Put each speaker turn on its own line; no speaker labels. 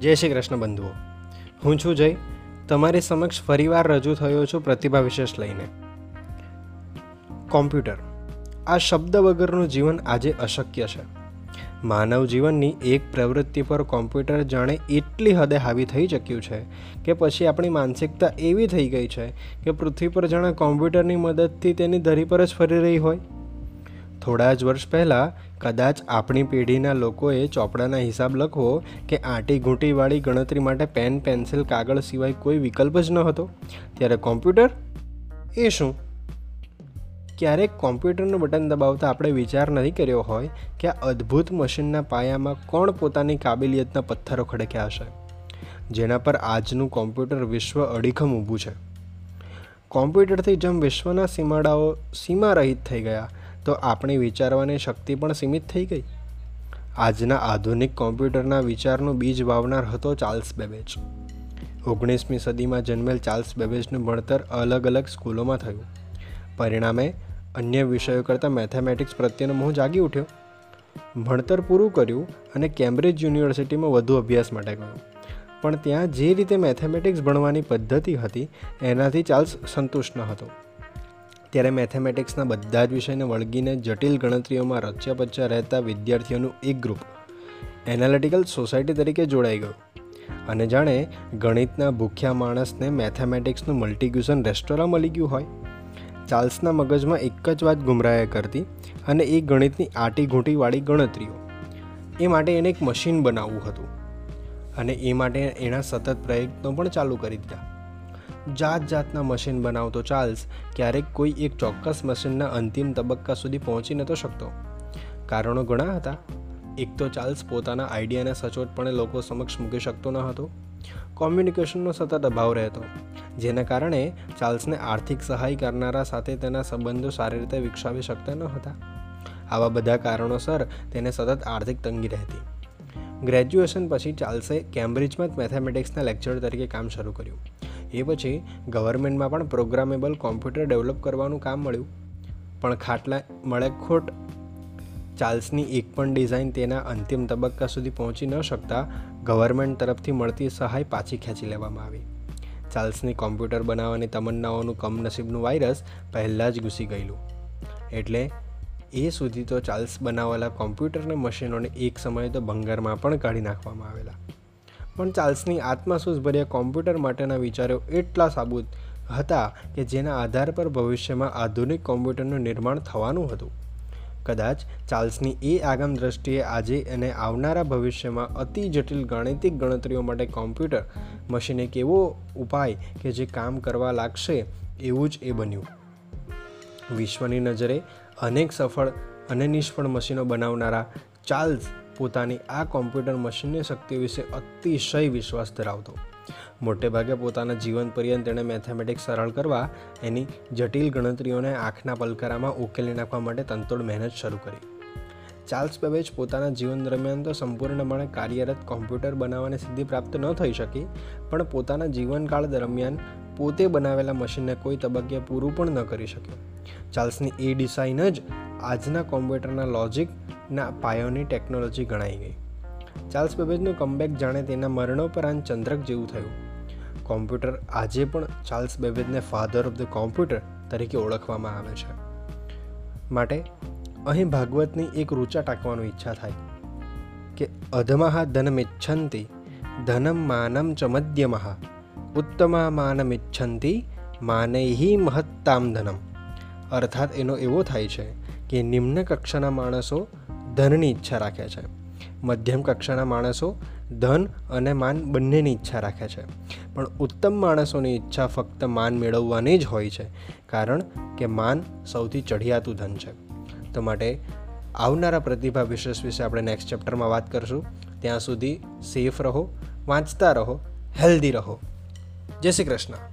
જય શ્રી કૃષ્ણ બંધુઓ. હું છું જય. તમારી સમક્ષ ફરીવાર રજૂ થયો છું પ્રતિભા વિશેષ લઈને. કોમ્પ્યુટર. આ શબ્દ વગરનું જીવન આજે અશક્ય છે. માનવ જીવનની એક પ્રવૃત્તિ પર કોમ્પ્યુટર જાણે એટલી હદે હાવી થઈ ચૂક્યું છે કે પછી આપણી માનસિકતા એવી થઈ ગઈ છે કે પૃથ્વી પર જાણે કોમ્પ્યુટરની મદદથી તેની ધરી પર જ ફરી રહી હોય. થોડા જ વર્ષ પહેલાં કદાચ આપણી પેઢીના લોકોએ ચોપડાના હિસાબ લખવો કે આંટી ઘૂંટીવાળી ગણતરી માટે પેન, પેન્સિલ, કાગળ સિવાય કોઈ વિકલ્પ જ ન હતો ત્યારે કોમ્પ્યુટર? એ શું? ક્યારેક કોમ્પ્યુટરનું બટન દબાવતા આપણે વિચાર નથી કર્યો હોય કે આ અદ્ભુત મશીનના પાયામાં કોણ પોતાની કાબિલિયતના પથ્થરો ખડક્યા હશે, જેના પર આજનું કોમ્પ્યુટર વિશ્વ અડીખમ ઊભું છે. કોમ્પ્યુટરથી જેમ વિશ્વના સીમાડાઓ સીમા રહિત થઈ ગયા તો આપણી વિચારવાની શક્તિ પણ સીમિત થઈ ગઈ. આજના આધુનિક કોમ્પ્યુટરના વિચારનું બીજ વાવનાર હતો ચાર્લ્સ બેબેજ. ઓગણીસમી સદીમાં જન્મેલ ચાર્લ્સ બેબેજનું ભણતર અલગ અલગ સ્કૂલોમાં થયું. પરિણામે અન્ય વિષયો કરતાં મેથેમેટિક્સ પ્રત્યેનો મોહ જાગી ઉઠ્યો. ભણતર પૂરું કર્યું અને કેમ્બ્રિજ યુનિવર્સિટીમાં વધુ અભ્યાસ માટે ગયો. પણ ત્યાં જે રીતે મેથેમેટિક્સ ભણવાની પદ્ધતિ હતી, એનાથી ચાર્લ્સ સંતુષ્ટ ન હતો. ત્યારે મેથેમેટિક્સના બધા જ વિષયને વળગીને જટિલ ગણતરીઓમાં રચ્યા પચ્યા રહેતા વિદ્યાર્થીઓનું એક ગ્રુપ, એનાલિટિકલ સોસાયટી તરીકે જોડાઈ ગયું. અને જાણે ગણિતના ભૂખ્યા માણસને મેથેમેટિક્સનું મલ્ટીગ્યુશન રેસ્ટોરાં મળી ગયું હોય. ચાર્લ્સના મગજમાં એક જ વાત ગુમરાયા કરતી, અને એ ગણિતની આટી ઘૂંટીવાળી ગણતરીઓ. એ માટે એને એક મશીન બનાવવું હતું. અને એ માટે એના સતત પ્રયત્નો પણ ચાલુ કરી દીધા. જાત જાતના મશીન બનાવતો ચાર્લ્સ ક્યારેક કોઈ એક ચોક્કસ મશીનના અંતિમ તબક્કા સુધી પહોંચી નહોતો શકતો. કારણો ઘણા હતા. એક તો ચાર્લ્સ પોતાના આઈડિયાને સચોટપણે લોકો સમક્ષ મૂકી શકતો ન હતો. કોમ્યુનિકેશનનો સતત અભાવ રહેતો. જેના કારણે ચાર્લ્સને આર્થિક સહાય કરનારા સાથે તેના સંબંધો સારી રીતે વિકસાવી શકતા ન હતા. આવા બધા કારણોસર તેને સતત આર્થિક તંગી રહેતી. ગ્રેજ્યુએશન પછી ચાર્લ્સે કેમ્બ્રિજમાં જ મેથેમેટિક્સના લેક્ચર તરીકે કામ શરૂ કર્યું. એ પછી ગવર્મેન્ટમાં પણ પ્રોગ્રામેબલ કોમ્પ્યુટર ડેવલપ કરવાનું કામ મળ્યું. પણ ખાટલા મળે ખોટ ચાર્લ્સની એક પણ ડિઝાઇન તેના અંતિમ તબક્કા સુધી પહોંચી ન શકતા ગવર્મેન્ટ તરફથી મળતી સહાય પાછી ખેંચી લેવામાં આવી. ચાર્લ્સની કોમ્પ્યુટર બનાવવાની તમન્નાઓનું કમનસીબનું વાયરસ પહેલાં જ ઘૂસી ગયેલું. એટલે એ સુધી તો ચાર્લ્સ બનાવેલા કોમ્પ્યુટરને મશીનોને એક સમયે તો ભંગારમાં પણ કાઢી નાખવામાં આવેલા. પણ ચાર્લ્સની આત્મસૂઝભર્યા કોમ્પ્યુટર માટેના વિચારો એટલા સાબુત હતા કે જેના આધાર પર ભવિષ્યમાં આધુનિક કોમ્પ્યુટરનું નિર્માણ થવાનું હતું. કદાચ ચાર્લ્સની એ આગામ દ્રષ્ટિએ આજે અને આવનારા ભવિષ્યમાં અતિ જટિલ ગાણિતિક ગણતરીઓ માટે કોમ્પ્યુટર મશીન એક એવો ઉપાય કે જે કામ કરવા લાગશે એવું જ એ બન્યું. વિશ્વની નજરે અનેક સફળ અને નિષ્ફળ મશીનો બનાવનારા ચાર્લ્સ પોતાની આ કોમ્પ્યુટર મશીનની શક્તિ વિશે અતિશય વિશ્વાસ ધરાવતો. મોટેભાગે પોતાના જીવન પર્યંત તેણે મેથેમેટિક્સ સરળ કરવા, એની જટિલ ગણતરીઓને આંખના પલકારામાં ઉકેલી નાખવા માટે તંતોડ મહેનત શરૂ કરી. ચાર્લ્સ બેબેજ પોતાના જીવન દરમિયાન તો સંપૂર્ણપણે કાર્યરત કોમ્પ્યુટર બનાવવાની સિદ્ધિ પ્રાપ્ત ન થઈ શકી, પણ પોતાના જીવનકાળ દરમિયાન પોતે બનાવેલા મશીનને કોઈ તબક્કે પૂરું પણ ન કરી શક્યો. ચાર્લ્સની એ ડિઝાઇન જ આજના કોમ્પ્યુટરના લોજિકના પાયોની ટેકનોલોજી ગણાઈ ગઈ. ચાર્લ્સ બેબેજનું કમબેક જાણે તેના મરણોપરાંત ચંદ્રક જેવું થયું. કોમ્પ્યુટર આજે પણ ચાર્લ્સ બેબેજને ફાધર ઓફ ધ કોમ્પ્યુટર તરીકે ઓળખવામાં આવે છે. માટે અહીં ભાગવતની એક રૂચા ટાંકવાની ઈચ્છા થાય કે અધમઃ ધનમિચ્છંતી ધનમ માનમ ચ મધ્યમઃ ઉત્તમા માનમિચ્છંતિ માનૈહી મહત્તામ ધનમ. અર્થાત એનો એવો થાય છે કે નિમ્ન કક્ષાના માણસો ધનની ઈચ્છા રાખે છે. મધ્યમ કક્ષાના માણસો ધન અને માન બંનેની ઈચ્છા રાખે છે. પણ ઉત્તમ માણસોની ઈચ્છા ફક્ત માન મેળવવાની જ હોય છે, કારણ કે માન સૌથી ચઢિયાતું ધન છે. તો માટે આવનારા પ્રતિભા વિશેષ વિશે આપણે નેક્સ્ટ ચેપ્ટરમાં વાત કરીશું. ત્યાં સુધી સેફ રહો, વાંચતા રહો હેલ્ધી રહો. જય શ્રી કૃષ્ણ.